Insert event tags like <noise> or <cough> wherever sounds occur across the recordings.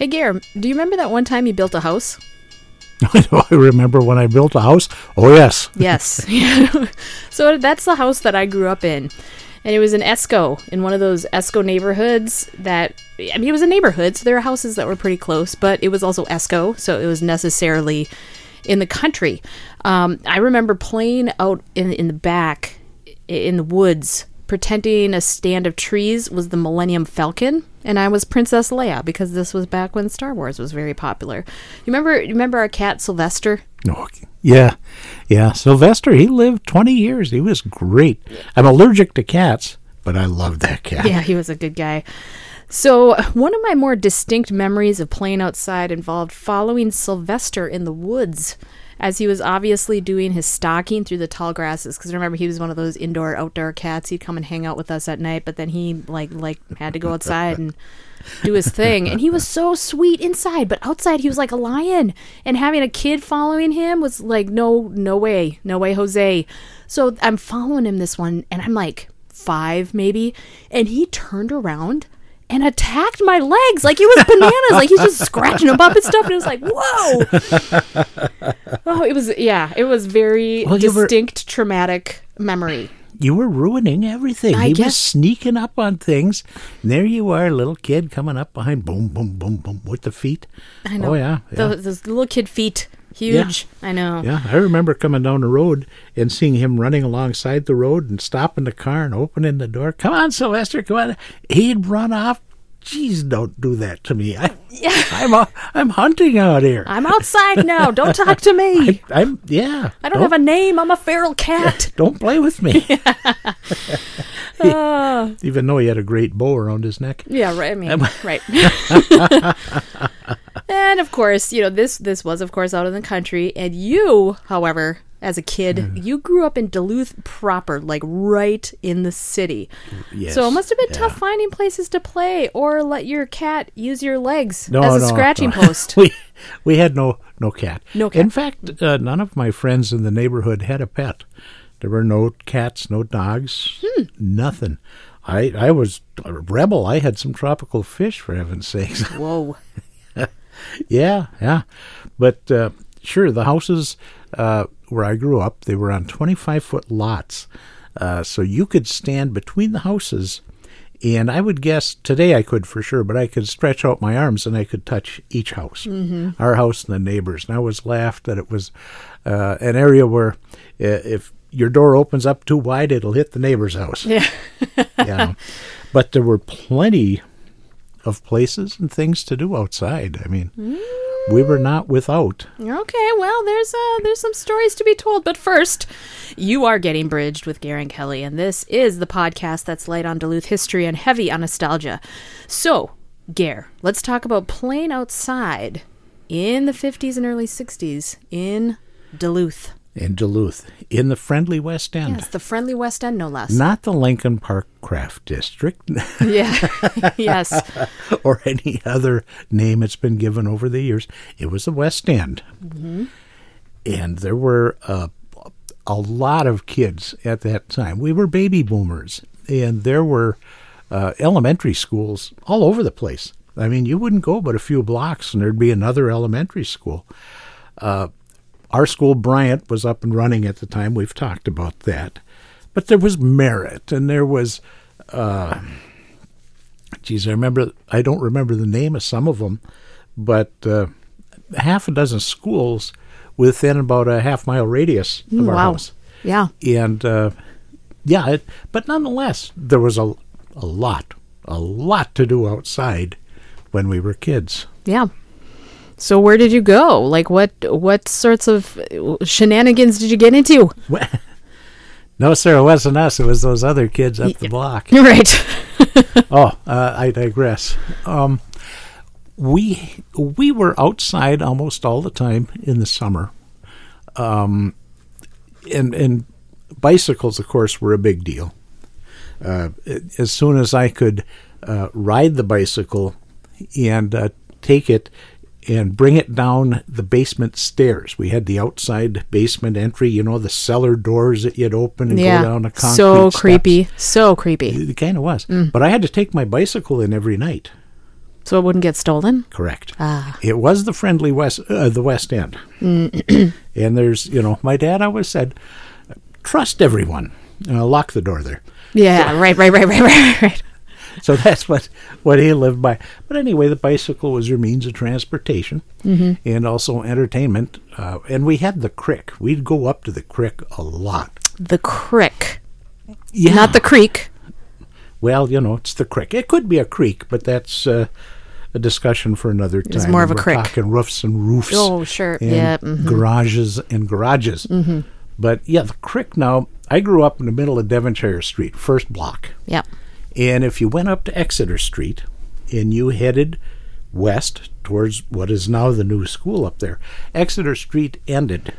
Hey, Gar, do you remember that one time you built a house? <laughs> I remember when I built a house. Oh yes. <laughs> Yes. <laughs> so that's the house that I grew up in. And it was in Esko, in one of those Esko neighborhoods that, I mean, it was a neighborhood, so there were houses that were pretty close, but it was also Esko, so it was necessarily in the country. Um, I remember playing out in, in the back, in the woods, pretending a stand of trees was the Millennium Falcon, and I was Princess Leia because this was back when Star Wars was very popular. You remember? You remember our cat Sylvester? Oh, yeah, yeah. Sylvester, he lived twenty years. He was great. I'm allergic to cats, but I loved that cat. Yeah, he was a good guy. So, one of my more distinct memories of playing outside involved following Sylvester in the woods as he was obviously doing his stalking through the tall grasses. Because remember, he was one of those indoor outdoor cats. He'd come and hang out with us at night, but then he like like had to go outside and do his thing. And he was so sweet inside, but outside he was like a lion. And having a kid following him was like no no way, no way, Jose. So I'm following him this one, and I'm like five maybe, and he turned around and attacked my legs like it was bananas. like he's just <laughs> scratching them up and stuff. And it was like, whoa. <laughs> oh, it was, yeah, it was very well, distinct, were, traumatic memory. You were ruining everything. I he guess. was sneaking up on things. And there you are, little kid coming up behind, boom, boom, boom, boom, with the feet. I know. Oh, yeah. yeah. The, those little kid feet. Huge. Yeah. I know. Yeah, I remember coming down the road and seeing him running alongside the road and stopping the car and opening the door. Come on, Sylvester, come on. He'd run off. Jeez, don't do that to me. I, yeah. I'm a, I'm hunting out here. I'm outside now. Don't talk to me. <laughs> I, am yeah. I don't, don't, have a name. I'm a feral cat. <laughs> don't play with me. <laughs> uh, Even though he had a great bow around his neck. Yeah, right. I mean, right. And of course, you know this. This was, of course, out in the country, and you, however, as a kid. Mm. You grew up in Duluth proper, like right in the city. Yes, so it must have been yeah. tough finding places to play or let your cat use your legs no, as a no, scratching no. <laughs> post. we we had no no cat. No cat. In fact, uh, none of my friends in the neighborhood had a pet. There were no cats, no dogs, hmm. nothing. I I was a rebel. I had some tropical fish, for heaven's sakes. <laughs> Whoa. Yeah, yeah, but uh, sure, the houses. Uh, where I grew up, they were on 25 foot lots. Uh, so you could stand between the houses. And I would guess today I could for sure, but I could stretch out my arms and I could touch each house, mm-hmm. our house and the neighbors. And I was laughed that it was uh, an area where uh, if your door opens up too wide, it'll hit the neighbor's house. Yeah. <laughs> yeah. But there were plenty of places and things to do outside. I mean, mm we were not without. Okay, well, there's uh, there's some stories to be told, but first, you are getting bridged with Gar and Kelli, and this is the podcast that's light on Duluth history and heavy on nostalgia. So, Gar, let's talk about playing outside in the 50s and early 60s in Duluth in Duluth, in the friendly West End. Yes, the friendly West End, no less. Not the Lincoln Park Craft District. <laughs> yeah, <laughs> yes. or any other name it's been given over the years. It was the West End. Mm-hmm. And there were uh, a lot of kids at that time. We were baby boomers, and there were uh, elementary schools all over the place. I mean, you wouldn't go but a few blocks, and there'd be another elementary school. Uh, our school, Bryant, was up and running at the time. We've talked about that. But there was Merritt and there was, uh, geez, I remember, I don't remember the name of some of them, but uh, half a dozen schools within about a half mile radius of our wow. house. Yeah. And uh, yeah, it, but nonetheless, there was a, a lot, a lot to do outside when we were kids. Yeah. So where did you go? Like what what sorts of shenanigans did you get into? <laughs> no, sir, it wasn't us. It was those other kids up the block. <laughs> Right. <laughs> oh, uh, I digress. Um, we we were outside almost all the time in the summer, um, and and bicycles, of course, were a big deal. Uh, as soon as I could uh, ride the bicycle and uh, take it and bring it down the basement stairs. We had the outside basement entry, you know, the cellar doors that you'd open and yeah. go down a concrete. So steps. creepy. So creepy. It, kind of was. Mm. But I had to take my bicycle in every night. So it wouldn't get stolen? Correct. Ah. It was the friendly West, uh, the West End. <clears throat> and there's, you know, my dad always said, trust everyone. Uh, lock the door there. Yeah, right, right, right, right, right, <laughs> right. <laughs> So that's what, what he lived by. But anyway, the bicycle was your means of transportation and also entertainment. Uh, and we had the crick. We'd go up to the crick a lot. The crick. Yeah. Not the creek. Well, you know, it's the crick. It could be a creek, but that's uh, a discussion for another time. It's more of a crick. talking roofs and roofs. Oh, sure. and Yeah, mhm. garages and garages. Mm-hmm. But yeah, the crick. Now, I grew up in the middle of Devonshire Street, first block, Yep. And if you went up to Exeter Street and you headed west towards what is now the new school up there, Exeter Street ended.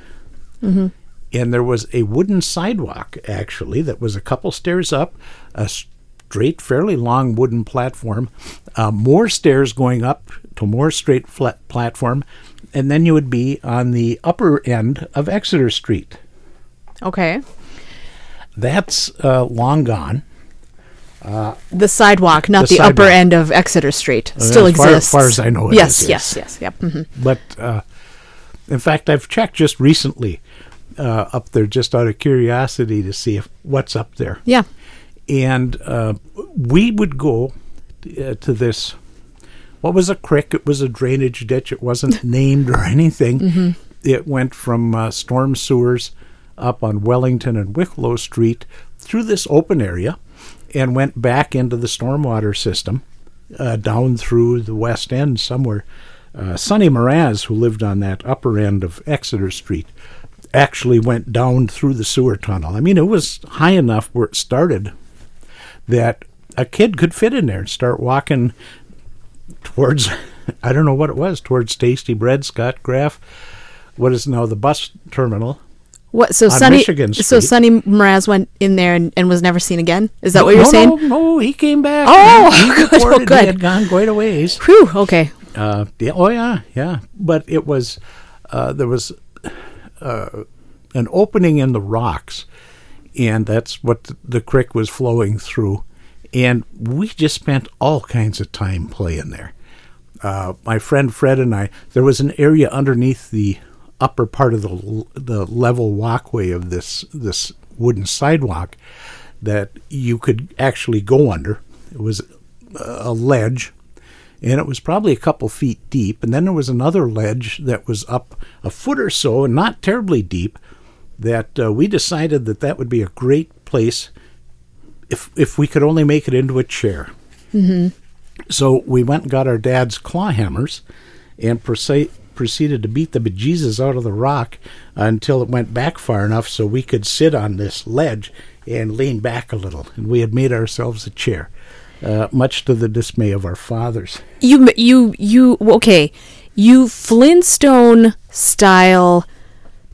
Mm-hmm. And there was a wooden sidewalk, actually, that was a couple stairs up, a straight, fairly long wooden platform, uh, more stairs going up to more straight flat platform, and then you would be on the upper end of Exeter Street. Okay. That's uh, long gone. The sidewalk, not The the, upper sidewalk. end of Exeter Street, still as far- as exists. far as I know it yes, is, yes, yes, Yep. mhm. But uh, in fact, I've checked just recently uh, up there just out of curiosity to see if what's up there. Yeah. and uh, we would go uh, to this. What was a crick? It was a drainage ditch. It wasn't <laughs> named or anything. It went from uh, storm sewers up on Wellington and Wicklow Street through this open area and went back into the stormwater system uh, down through the west end somewhere. Uh, Sonny Mraz, who lived on that upper end of Exeter Street, actually went down through the sewer tunnel. I mean, it was high enough where it started that a kid could fit in there and start walking towards, <laughs> I don't know what it was, towards Tasty Bread, Scott Graff, what is now the bus terminal. What? So Sonny? So Sunny Sonny Mraz went in there and, and was never seen again. Is that what you're no, saying? No, no, he came back. Oh, he, he <laughs> good, oh, good. he had gone quite a ways. Whew. Okay. Uh, yeah, oh yeah, yeah. But it was uh, there was uh, an opening in the rocks, and that's what the creek was flowing through. And we just spent all kinds of time playing there. Uh, my friend Fred and I, there was an area underneath the upper part of the the level walkway of this this wooden sidewalk that you could actually go under. It was a ledge, and it was probably a couple feet deep. And then there was another ledge that was up a foot or so, and not terribly deep. That uh, we decided that that would be a great place if if we could only make it into a chair. So we went and got our dad's claw hammers and proce- proceeded to beat the bejesus out of the rock until it went back far enough so we could sit on this ledge and lean back a little. And we had made ourselves a chair, uh, much to the dismay of our fathers. You you you okay? You Flintstone style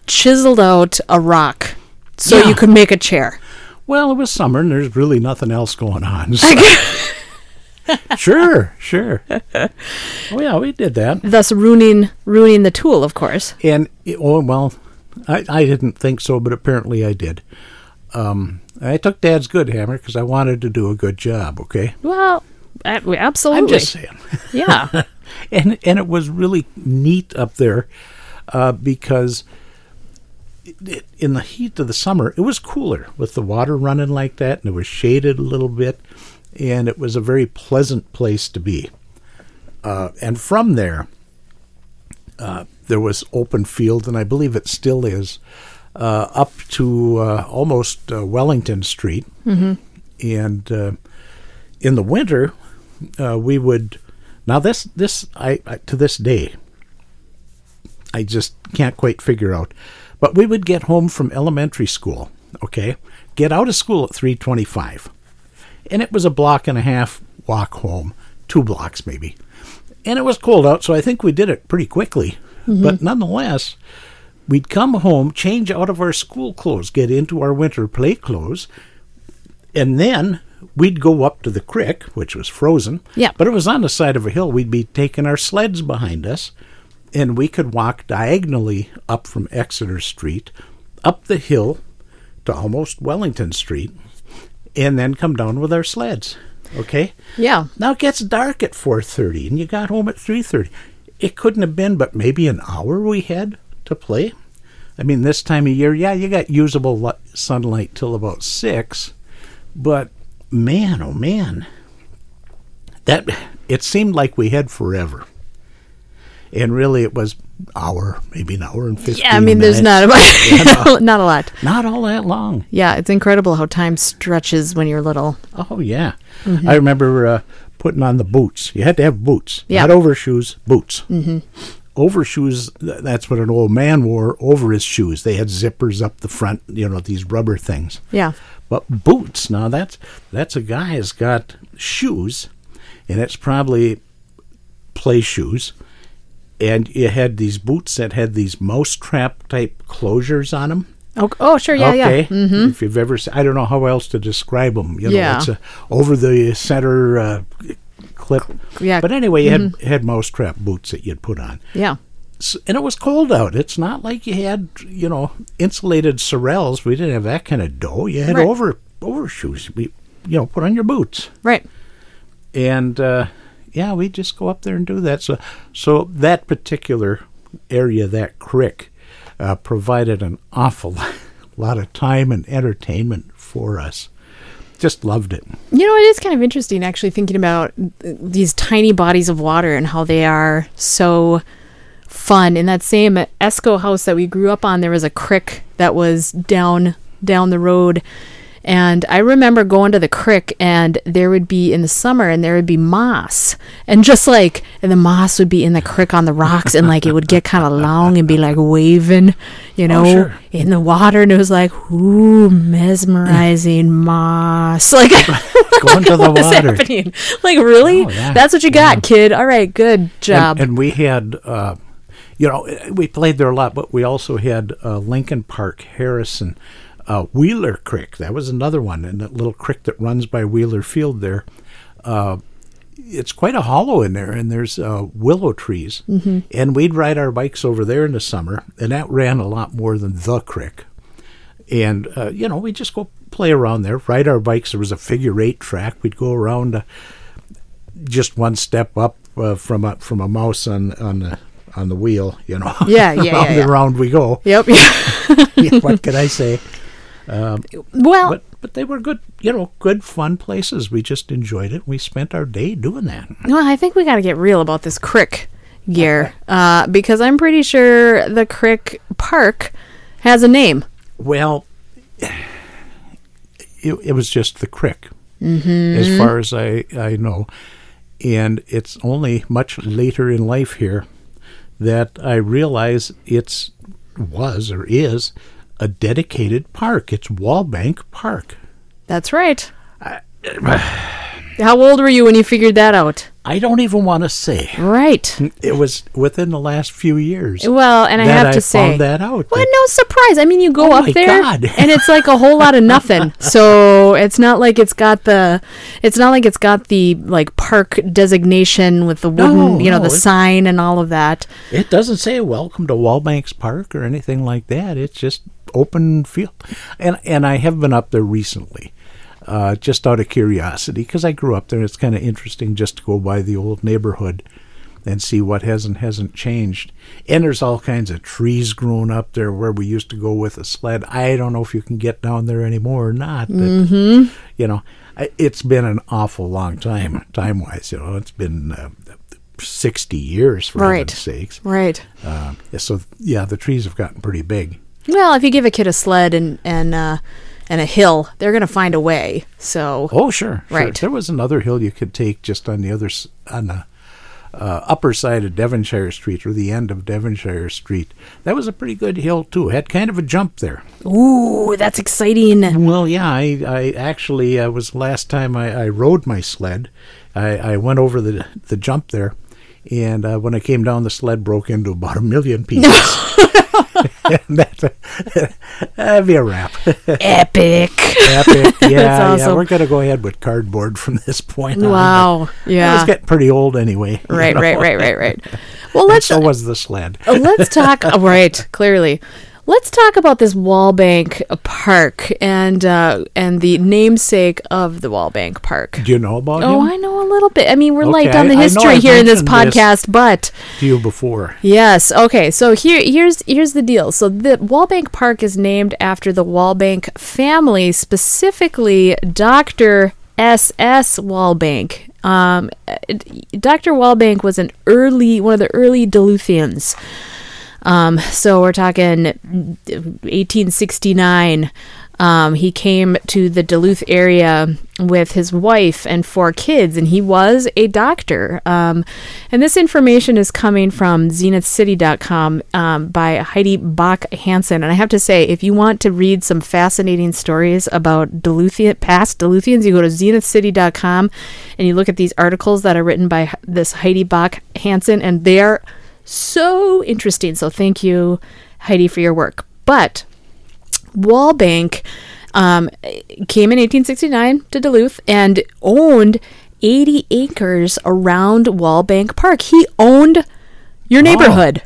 chiseled out a rock so Yeah. you could make a chair. Well, it was summer and there's really nothing else going on. so- <laughs> <laughs> <laughs> sure, sure. Oh, yeah, we did that. Thus ruining ruining the tool, of course. And it, oh well, I, I didn't think so, but apparently I did. Um, I took Dad's good hammer because I wanted to do a good job. Okay, Well, absolutely. I'm just saying. yeah. <laughs> and and it was really neat up there uh, because in the heat of the summer it was cooler with the water running like that, and it was shaded a little bit, and it was a very pleasant place to be. Uh, and from there, uh, there was open field, and I believe it still is, uh, up to uh, almost uh, Wellington Street. Mm-hmm. And uh, in the winter, uh, we would. Now this this I, I to this day, I just can't quite figure out. But we would get home from elementary school. Okay, get out of school at three twenty-five, and it was a block and a half walk home, two blocks maybe. And it was cold out, so I think we did it pretty quickly. Mm-hmm. But nonetheless, we'd come home, change out of our school clothes, get into our winter play clothes, and then we'd go up to the creek, which was frozen. Yeah. But it was on the side of a hill. We'd be taking our sleds behind us, and we could walk diagonally up from Exeter Street, up the hill to almost Wellington Street, and then come down with our sleds. Okay. Yeah. Now it gets dark at 4:30 and you got home at 3:30. It couldn't have been but maybe an hour we had to play. I mean, this time of year, yeah, you got usable li- sunlight till about 6, but man, oh man. That it seemed like we had forever. And really it was hour, maybe an hour and 15 Yeah, I mean, there's not minutes. <laughs> a <laughs> not a lot. not all that long. Yeah, it's incredible how time stretches when you're little. Oh yeah, I remember uh, putting on the boots. You had to have boots, Yeah. not overshoes, boots. Mm-hmm. Overshoes, that's what an old man wore over his shoes. They had zippers up the front. You know these rubber things. Yeah. But boots. Now that's that's a guy has got shoes, and it's probably play shoes. And you had these boots that had these mousetrap type closures on them. Oh, oh sure. Yeah, okay. yeah. Mm-hmm. If you've ever, I don't know how else to describe them. You know, Yeah. it's a over the center uh, clip. Yeah. But anyway, you had had mousetrap boots that you'd put on, Yeah. S and it was cold out. It's not like you had you know insulated sorels. We didn't have that kind of dough. You had Right. over overshoes. We you know put on your boots Right. and uh, yeah, we just go up there and do that. So, so that particular area, that crick, uh, provided an awful <laughs> lot of time and entertainment for us. Just loved it. You know, it is kind of interesting actually thinking about these tiny bodies of water and how they are so fun. In that same Esko house that we grew up on, there was a crick that was down down the road. And I remember going to the creek and there would be in the summer and there would be moss. And just like and the moss would be in the creek on the rocks and like it would get kind of long and be like waving, you know, sure. in the water and it was like, ooh, mesmerizing moss. <laughs> Like <laughs> Going to the <laughs> water. happening? Like, really? Oh, yeah. That's what you got, kid. All right, good job. And, and we had, uh, you know, we played there a lot, but we also had uh, Lincoln Park, Harrison, uh, Wheeler Creek. That was another one, and that little creek that runs by Wheeler Field there. Uh, it's quite a hollow in there, and there's uh, willow trees. Mm-hmm. And we'd ride our bikes over there in the summer, and that ran a lot more than the creek. And uh, you know, we just go play around there, ride our bikes. There was a figure eight track. We'd go around uh, just one step up uh, from a from a mouse on on the on the wheel. You know, Yeah, yeah, <laughs> yeah, round yeah. and round we go. yep. <laughs> Yeah, what can I say? Well, But but they were good, you know, good fun places. We just enjoyed it. We spent our day doing that. well, I think we got to get real about this crick Gar uh, because I'm pretty sure the crick park has a name. Well, it, it was just the crick, mm-hmm. as far as I, I know. And it's only much later in life here that I realize it's was or is a dedicated park. It's Walbank Park. That's right. Uh, How old were you when you figured that out? I don't even want to say. Right. It was within the last few years. Well, and I have to I say, found that out. Well, no surprise. I mean, you go Oh up there, God. <laughs> and it's like a whole lot of nothing. <laughs> So it's not like it's got the, it's not like it's got the like park designation with the wooden, No, you know, no, the sign and all of that. It doesn't say welcome to Walbanks Park or anything like that. It's just open field. And and I have been up there recently. Uh, just out of curiosity, because I grew up there. It's kind of interesting just to go by the old neighborhood and see what has and hasn't changed. And there's all kinds of trees growing up there where we used to go with a sled. I don't know if you can get down there anymore or not, but Mm-hmm. you know, it's been an awful long time, time wise. You know, it's been uh, sixty years for Right. heaven's sakes. Right. Uh, so yeah, the trees have gotten pretty big. Well, if you give a kid a sled and and uh, and a hill, they're gonna find a way. So Oh, sure, sure. Right. There was another hill you could take just on the other on the uh, upper side of Devonshire Street or the end of Devonshire Street. That was a pretty good hill too. Had kind of a jump there. ooh, that's exciting. Well, yeah, I, I actually uh, was last time I, I rode my sled. I, I went over the the jump there, and uh, when I came down, the sled broke into about a million <laughs> pieces. and <laughs> that's that'd be a wrap. Epic. Epic. <laughs> Yeah, yeah. awesome. We're gonna go ahead with cardboard from this point on. Wow. but Yeah. It's getting pretty old anyway. you Right, know. right, right, right, right. Well, let's so was the sled. Uh, let's talk. right, clearly. Let's talk about this Walbank Park and uh, and the namesake of the Walbank Park. Do you know about Oh, him? Oh, I know a little bit. I mean, we're light on the I- I history I've here in this mentioned this. podcast, but To you before. yes. Okay, so here here's here's the deal. So the Walbank Park is named after the Walbank family, specifically Dr. S. S. Walbank. Um, Dr. Walbank was an early one of the early Duluthians. Um, so we're talking 1869. Um, he came to the Duluth area with his wife and four kids, and he was a doctor. Um, and this information is coming from zenithcity.com um, by Heidi Bakk-Hansen. And I have to say, if you want to read some fascinating stories about Duluthian, past Duluthians, you go to zenithcity.com and you look at these articles that are written by this Heidi Bach Hansen, and they are so interesting. So thank you, Heidi, for your work. But Walbank um, came in 1869 to Duluth and owned 80 acres around Walbank Park. He owned your neighborhood.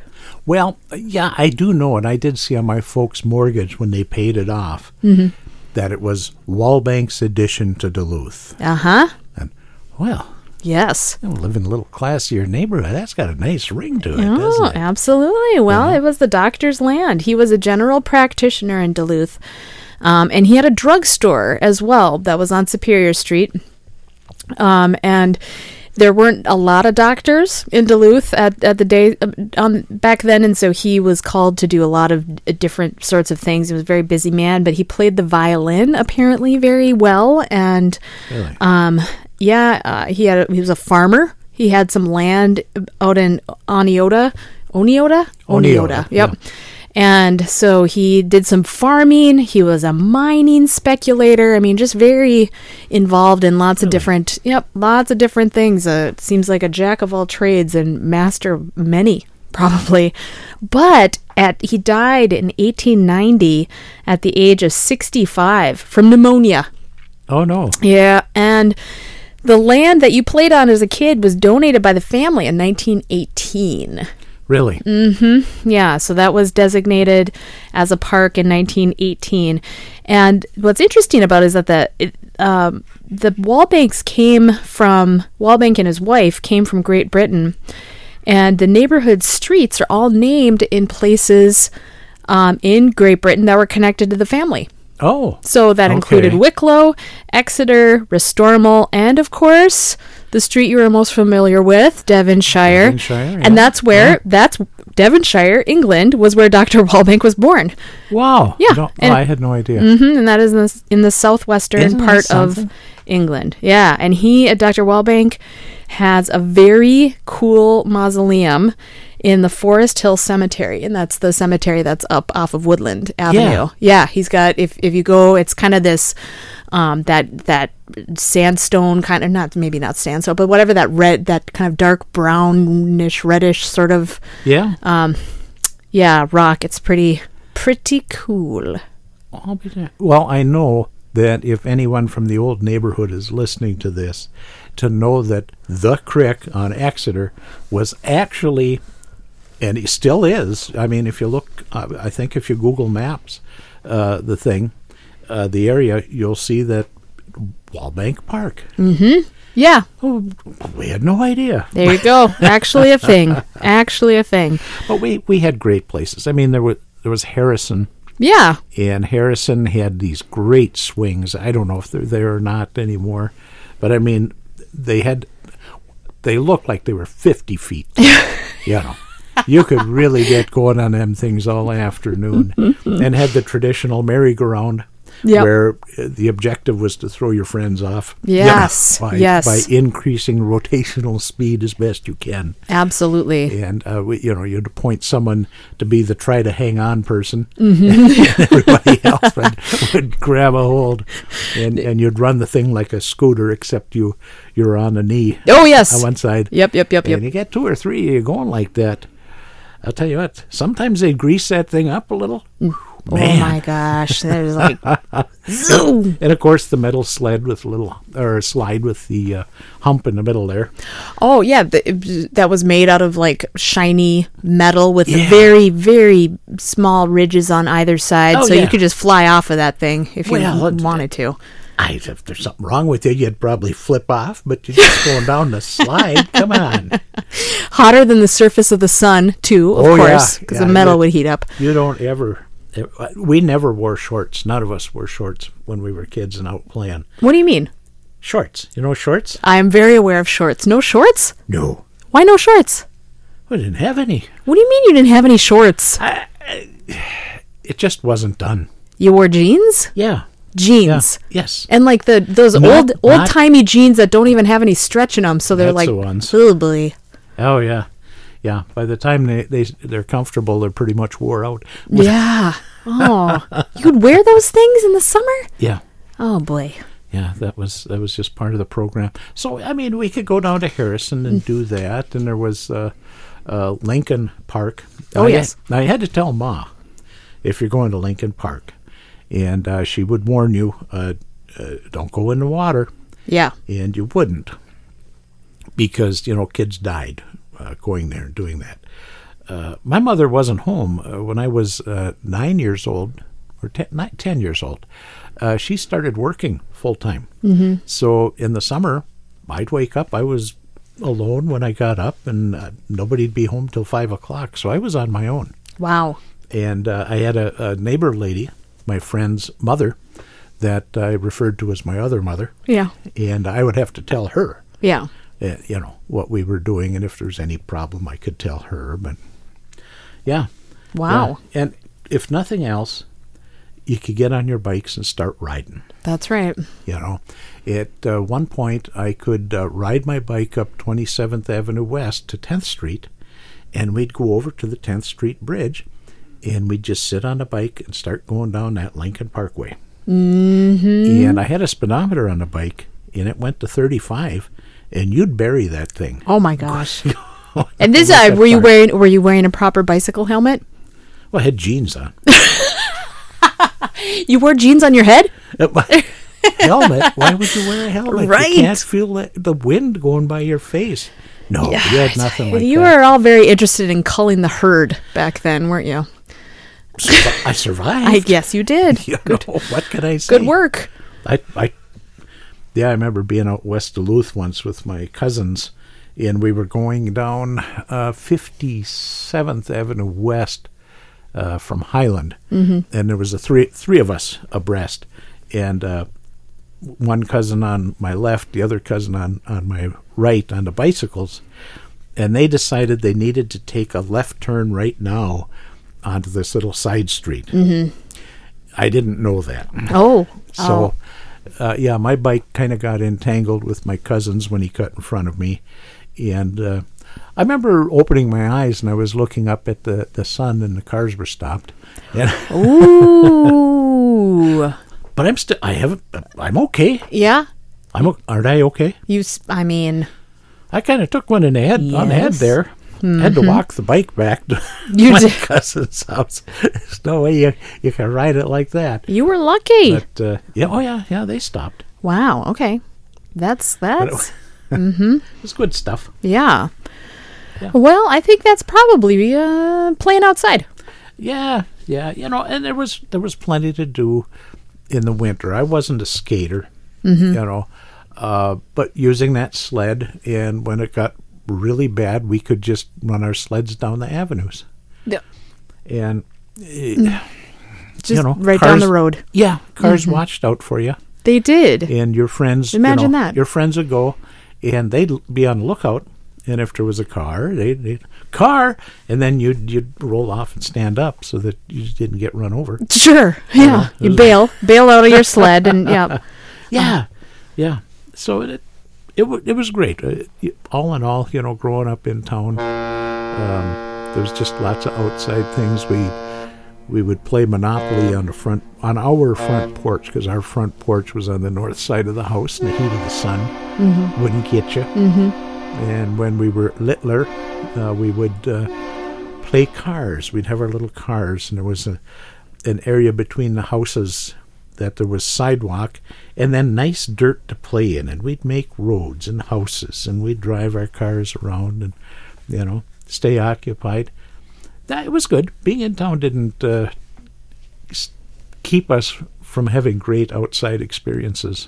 Well, yeah, I do know, and I did see on my folks' mortgage when they paid it off Mm-hmm. that it was Walbank's addition to Duluth. Uh huh. And well, Yes. you know, live in a little classier neighborhood. That's got a nice ring to it, Oh, doesn't it? absolutely. Well, it was the doctor's land. He was a general practitioner in Duluth. Um, and he had a drugstore as well that was on Superior Street. Um, and there weren't a lot of doctors in Duluth at, at the day um, back then, and so he was called to do a lot of d- different sorts of things. He was a very busy man, but he played the violin apparently very well, and Really? um, yeah, uh, he had a, he was a farmer. He had some land out in Oneota, Oneota, Oneota, Yep. And so he did some farming. He was a mining speculator. I mean, just very involved in lots of different, yep, lots of different things. Uh, it seems like a jack of all trades and master of many, <laughs> probably. But at he died in 1890 at the age of 65 from pneumonia. Oh no. Yeah, and the land that you played on as a kid was donated by the family in 1918. Really? Mm. Yeah, so that was designated as a park in 1918. And what's interesting about it is that the it, um, the Walbanks came from Walbank and his wife came from Great Britain, and the neighborhood streets are all named in places um, in Great Britain that were connected to the family. Oh. So that included Wicklow, Exeter, Restormel, and of course the street you are most familiar with, Devonshire. Devonshire, yeah. And that's where that's Devonshire, England, was where Dr. <laughs> Walbank was born. Wow. Yeah, No, and- I had no idea. hmm and that is in the, in the southwestern Isn't part of England. Yeah, and he, uh, Dr. Walbank, has a very cool mausoleum in the Forest Hill Cemetery, and that's the cemetery that's up off of Woodland Avenue. Yeah, yeah he's got if if you go, it's kind of this um that that sandstone kind of not maybe not sandstone, but whatever that red that kind of dark brownish reddish sort of Yeah. um yeah rock. It's pretty pretty cool. I'll be there. Well, I know that if anyone from the old neighborhood is listening to this, to know that the crick on Exeter was actually, and it still is. I mean, if you look, uh, I think if you Google Maps, uh, the thing, uh, the area, you'll see that Walbank Park. Mm-hmm. Yeah, Oh, we had no idea. There you go. <laughs> Actually a thing. Actually a thing. But we we had great places. I mean, there was there was Harrison. Yeah. and Harrison had these great swings. I don't know if they're there or not anymore, but I mean, they had they looked like they were fifty feet. <laughs> you know, you could really get going on them things all afternoon, <laughs> and had the traditional merry-go-round. Yep. Where uh, the objective was to throw your friends off. Yes, by, yes. By increasing rotational speed as best you can Absolutely. and uh, we, you know you'd appoint someone to be the try to hang on person Mm-hmm. <laughs> and <laughs> everybody else would, would grab a hold and, and you'd run the thing like a scooter except you you're on a knee Oh yes. on one side Yep, yep, yep, yep. and you get two or three you're going like that i'll tell you what sometimes they grease that thing up a little Oh my gosh, was <laughs> like zoom. And of course, the metal sled with little or slide with the uh, hump in the middle there. Oh yeah, th- it- that was made out of like shiny metal with Yeah. very very small ridges on either side, Oh, so yeah. you could just fly off of that thing if you Well, it- wanted to. I, if there's something wrong with you, you'd probably flip off, but you're just <laughs> going down the slide. Come on. <laughs> Hotter than the surface of the sun, too, of Oh, yeah. course, because Yeah, the metal would heat up. You don't ever. Eh, we never wore shorts. None of us wore shorts when we were kids and out playing. What do you mean? Shorts. You know shorts? I am very aware of shorts. No shorts? No. Why no shorts? We didn't have any. What do you mean you didn't have any shorts? It just wasn't done. You wore jeans? Yeah. Jeans. Yeah. Yes. And like the those Not- old old timey jeans that don't even have any stretch in them, so they're like the ones. Oh yeah. Yeah. By the time they, they they're comfortable, they're pretty much wore out. <laughs> Yeah. Oh, you could wear those things in the summer? Yeah. Oh boy. Yeah, that was that was just part of the program. So I mean, we could go down to Harrison and do that, and there was uh, uh, Lincoln Park. Oh, I yes. Had, I had to tell Ma if you're going to Lincoln Park, and uh, she would warn you, uh, uh, don't go in the water, Yeah. and you wouldn't because you know kids died uh, going there and doing that. Uh, my mother wasn't home uh, when I was uh, nine years old or ten, nine, 10 years old. Uh, she started working full time. Mm-hmm. So in the summer, I'd wake up. I was alone when I got up, and uh, nobody'd be home till five o'clock. So I was on my own Wow. and uh, I had a, a neighbor lady, my friend's mother, that I referred to as my other mother, Yeah. and I would have to tell her, Yeah. uh, you know, what we were doing, and if there's any problem, I could tell her. But yeah, Wow. yeah. and if nothing else, you could get on your bikes and start riding. That's right. You know, at uh, one point, I could uh, ride my bike up 27th Avenue West to 10th Street, and we'd go over to the 10th Street Bridge, and we'd just sit on the bike and start going down that Lincoln Parkway. Mm-hmm. And I had a speedometer on the bike, and it went to 35, and you'd bury that thing. Oh my gosh. <laughs> <laughs> And this, uh, were you wearing were you wearing a proper bicycle helmet? Well, I had jeans on. <laughs> You wore jeans on your head? helmet? Why would you wear a helmet? Right. You can't feel the, the wind going by your face. No, you had nothing like you that. were all very interested in culling the herd back then, weren't you? Survi- I survived. I guess you did. <laughs> You know, what can I say? Good work. I, I, yeah, I remember being out west Duluth once with my cousins, and we were going down uh, 57th Avenue West uh, from Highland, mm-hmm. and there was a three three of us abreast, and uh, one cousin on my left, the other cousin on on my right on the bicycles, and they decided they needed to take a left turn right now onto this little side street. Mm-hmm. I didn't know that. Oh. <laughs> So, uh, yeah, my bike kind of got entangled with my cousin's when he cut in front of me. And uh, I remember opening my eyes and I was looking up at the, the sun and the cars were stopped. And, <laughs> Ooh. but I'm still, I haven't, I'm okay. yeah. I'm, aren't I okay? You. I mean, I kind of took one in the head, on the head Yes. there. Had to walk the bike back to <laughs> You my did. cousin's house. There's no way you, you can ride it like that. you were lucky. But, uh, yeah, oh yeah, yeah, they stopped. wow. Okay. That's that's <laughs> It was good stuff. yeah. Yeah. Well, I think that's probably uh, playing outside. Yeah, yeah, you know, and there was there was plenty to do in the winter. I wasn't a skater, you know, uh, but using that sled, and when it got really bad, we could just run our sleds down the avenues, Yeah. and eh, Just you know, right down the road. yeah, cars watched out for you, They did. and your friends. you Imagine know, that. your friends would go, and they'd be on the lookout. And if there was a car, they'd, they'd car, and then you'd you'd roll off and stand up so that you didn't get run over. Sure. Yeah. it You bail, <laughs> bail out of your sled, and yeah. <laughs> Yeah, yeah. So it it wa- it was great. Uh, all in all, you know, growing up in town, um, there was just lots of outside things. We we would play Monopoly on the front on our front porch because our front porch was on the north side of the house, and the heat of the sun wouldn't get you. Mm-hmm. And when we were littler, uh, we would uh, play cars. We'd have our little cars, and there was a an area between the houses that there was sidewalk and then nice dirt to play in. And we'd make roads and houses and we'd drive our cars around and you know stay occupied. That it was good. Being in town didn't uh, keep us from having great outside experiences.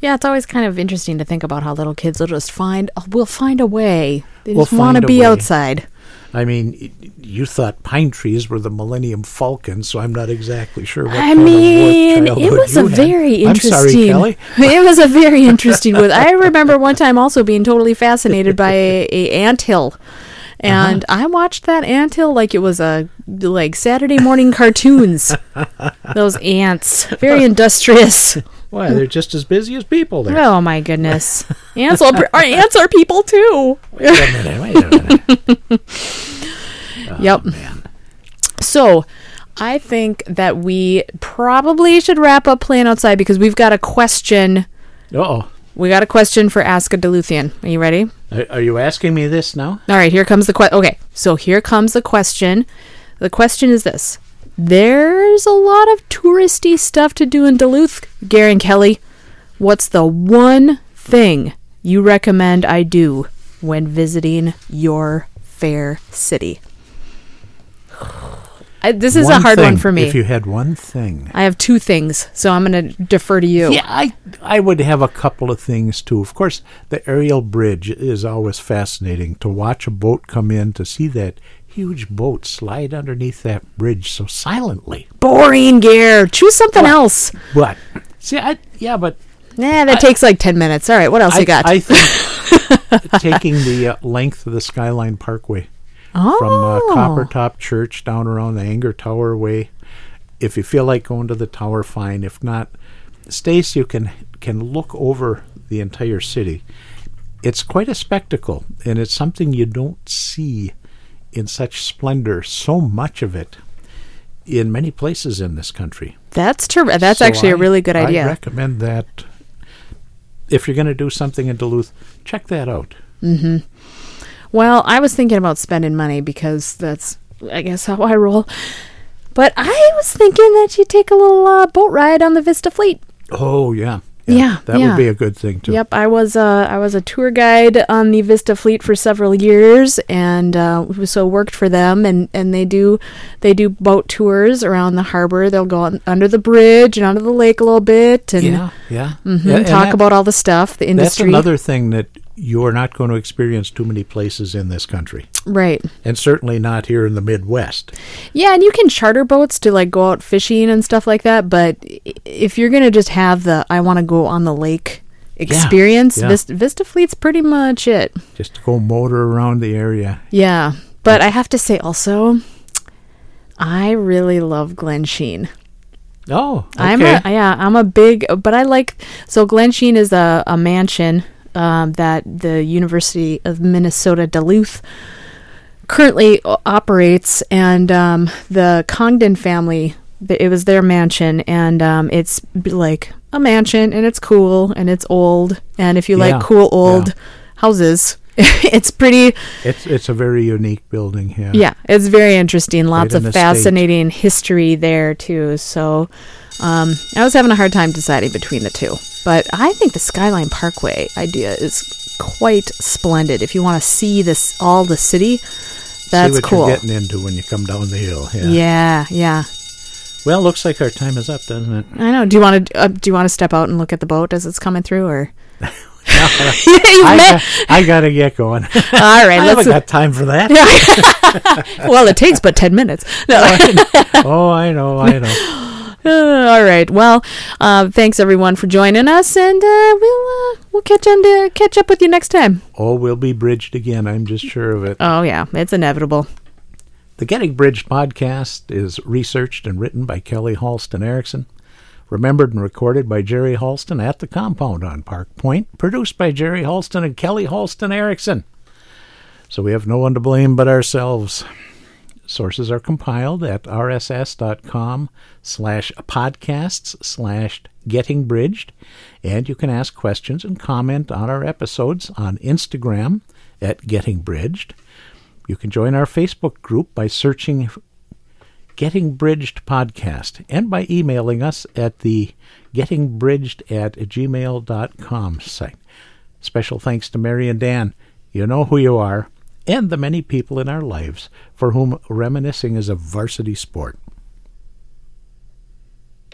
Yeah, it's always kind of interesting to think about how little kids will just find, oh, we'll find a way. They We'll just want to be outside. I mean, you thought pine trees were the Millennium Falcon, so I'm not exactly sure what I mean, it was a had. very I'm interesting. sorry, Kelli. <laughs> it was a very interesting. With I remember one time also being totally fascinated by a, a anthill, and Uh-huh. I watched that anthill like it was a like Saturday morning cartoons. <laughs> Those ants, very industrious. <laughs> Why, they're just as busy as people there. Oh my goodness, <laughs> ants are, are ants are people too. Wait a minute, wait a minute. <laughs> Oh, yep. Man. So, I think that we probably should wrap up playing outside because we've got a question. Uh-oh. We got a question for Ask a Duluthian. Are you ready? Are, are you asking me this now? All right, here comes the question. Okay, so here comes the question. The question is this There's a lot of touristy stuff to do in Duluth, Gary and Kelli. What's the one thing you recommend I do when visiting your fair city? <sighs> I, this is a One hard one for me. If you had one thing. I have two things, so I'm going to defer to you. Yeah, I I would have a couple of things too. Of course, the aerial bridge is always fascinating to watch a boat come in to see that huge boat slide underneath that bridge so silently. Boring, Gar. Choose something else. But see, I yeah, but Nah, that takes like 10 minutes. All right, what else I, you got? I think <laughs> taking the uh, length of the Skyline Parkway oh. from uh, Copper Top Church down around the Enger Tower way. If you feel like going to the tower, fine. If not, stay so you can can look over the entire city. It's quite a spectacle, and it's something you don't see in such splendor. So much of it in many places in this country. That's true. That's So actually a I- really good idea. I recommend that. If you're going to do something in Duluth, check that out. Hmm. well, I was thinking about spending money because that's, I guess, how I roll. But I was thinking that you take a little uh, boat ride on the Vista Fleet. Oh yeah, Yeah, that yeah. would be a good thing too. Yep, I was uh, I was a tour guide on the Vista Fleet for several years, and uh, so worked for them, and, and they do they do boat tours around the harbor. They'll go on, under the bridge and onto the lake a little bit, and Yeah, yeah. mhm, Yeah, and talk about all the stuff, the industry. That's another thing that you're not going to experience too many places in this country, right. and certainly not here in the Midwest. Yeah, and you can charter boats to like go out fishing and stuff like that. But if you're gonna just have the I want to go on the lake experience, yeah. Vista, Vista Fleet's pretty much it. Just to go motor around the area. Yeah, but I have to say also, I really love Glensheen. Oh, okay. I'm a yeah, I'm a big, but I like so Glensheen is a a mansion um, that the University of Minnesota Duluth currently operates, and um, the Congdon family. It was their mansion, and um, it's like a mansion, and it's cool, and it's old, and if you Yeah, like cool old yeah. houses, <laughs> it's pretty. it's it's a very unique building. here. Yeah, it's very interesting. Lots an of fascinating history there too. So, um, I was having a hard time deciding between the two, but I think the Skyline Parkway idea is quite splendid. If you want to see this all the city, that's See what cool. you're getting into when you come down the hill. Yeah. yeah, yeah. Well, looks like our time is up, doesn't it? I know. Do you want to uh, do you want to step out and look at the boat as it's coming through, or? <laughs> <laughs> I, got, I gotta get going. <laughs> all right, I let's. haven't got time for that. well, it takes but ten minutes. No. oh, I know, I know. Uh, all right. Well, uh, thanks everyone for joining us, and uh, we'll uh, we'll catch on to catch up with you next time. Oh, we'll be bridged again. I'm just sure of it. Oh yeah, it's inevitable. The Getting Bridged podcast is researched and written by Kelli Halston Erickson, remembered and recorded by Jerry Halston at the compound on Park Point, produced by Jerry Halston and Kelli Halston Erickson. So we have no one to blame but ourselves. Sources are compiled at rss.com slash podcasts slash getting bridged, and you can ask questions and comment on our episodes on Instagram at getting bridged. You can join our Facebook group by searching Getting Bridged Podcast and by emailing us at the gettingbridged at gmail.com site. Special thanks to Mary and Dan. You know who you are, and the many people in our lives for whom reminiscing is a varsity sport.